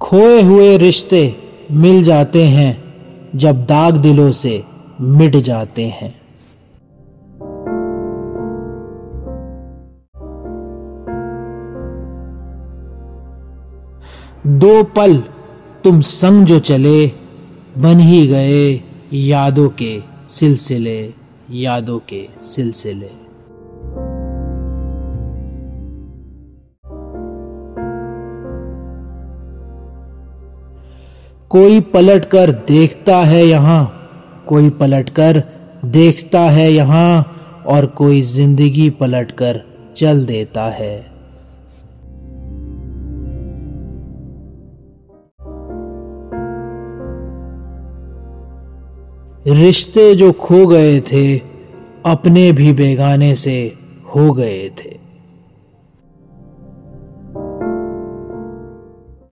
खोए हुए रिश्ते मिल जाते हैं जब दाग दिलों से मिट जाते हैं। दो पल तुम संग जो चले, बन ही गए यादों के सिलसिले, यादों के सिलसिले। कोई पलट कर देखता है यहाँ, कोई पलट कर देखता है यहाँ, और कोई ज़िंदगी पलट कर चल देता है। रिश्ते जो खो गए थे, अपने भी बेगाने से हो गए थे।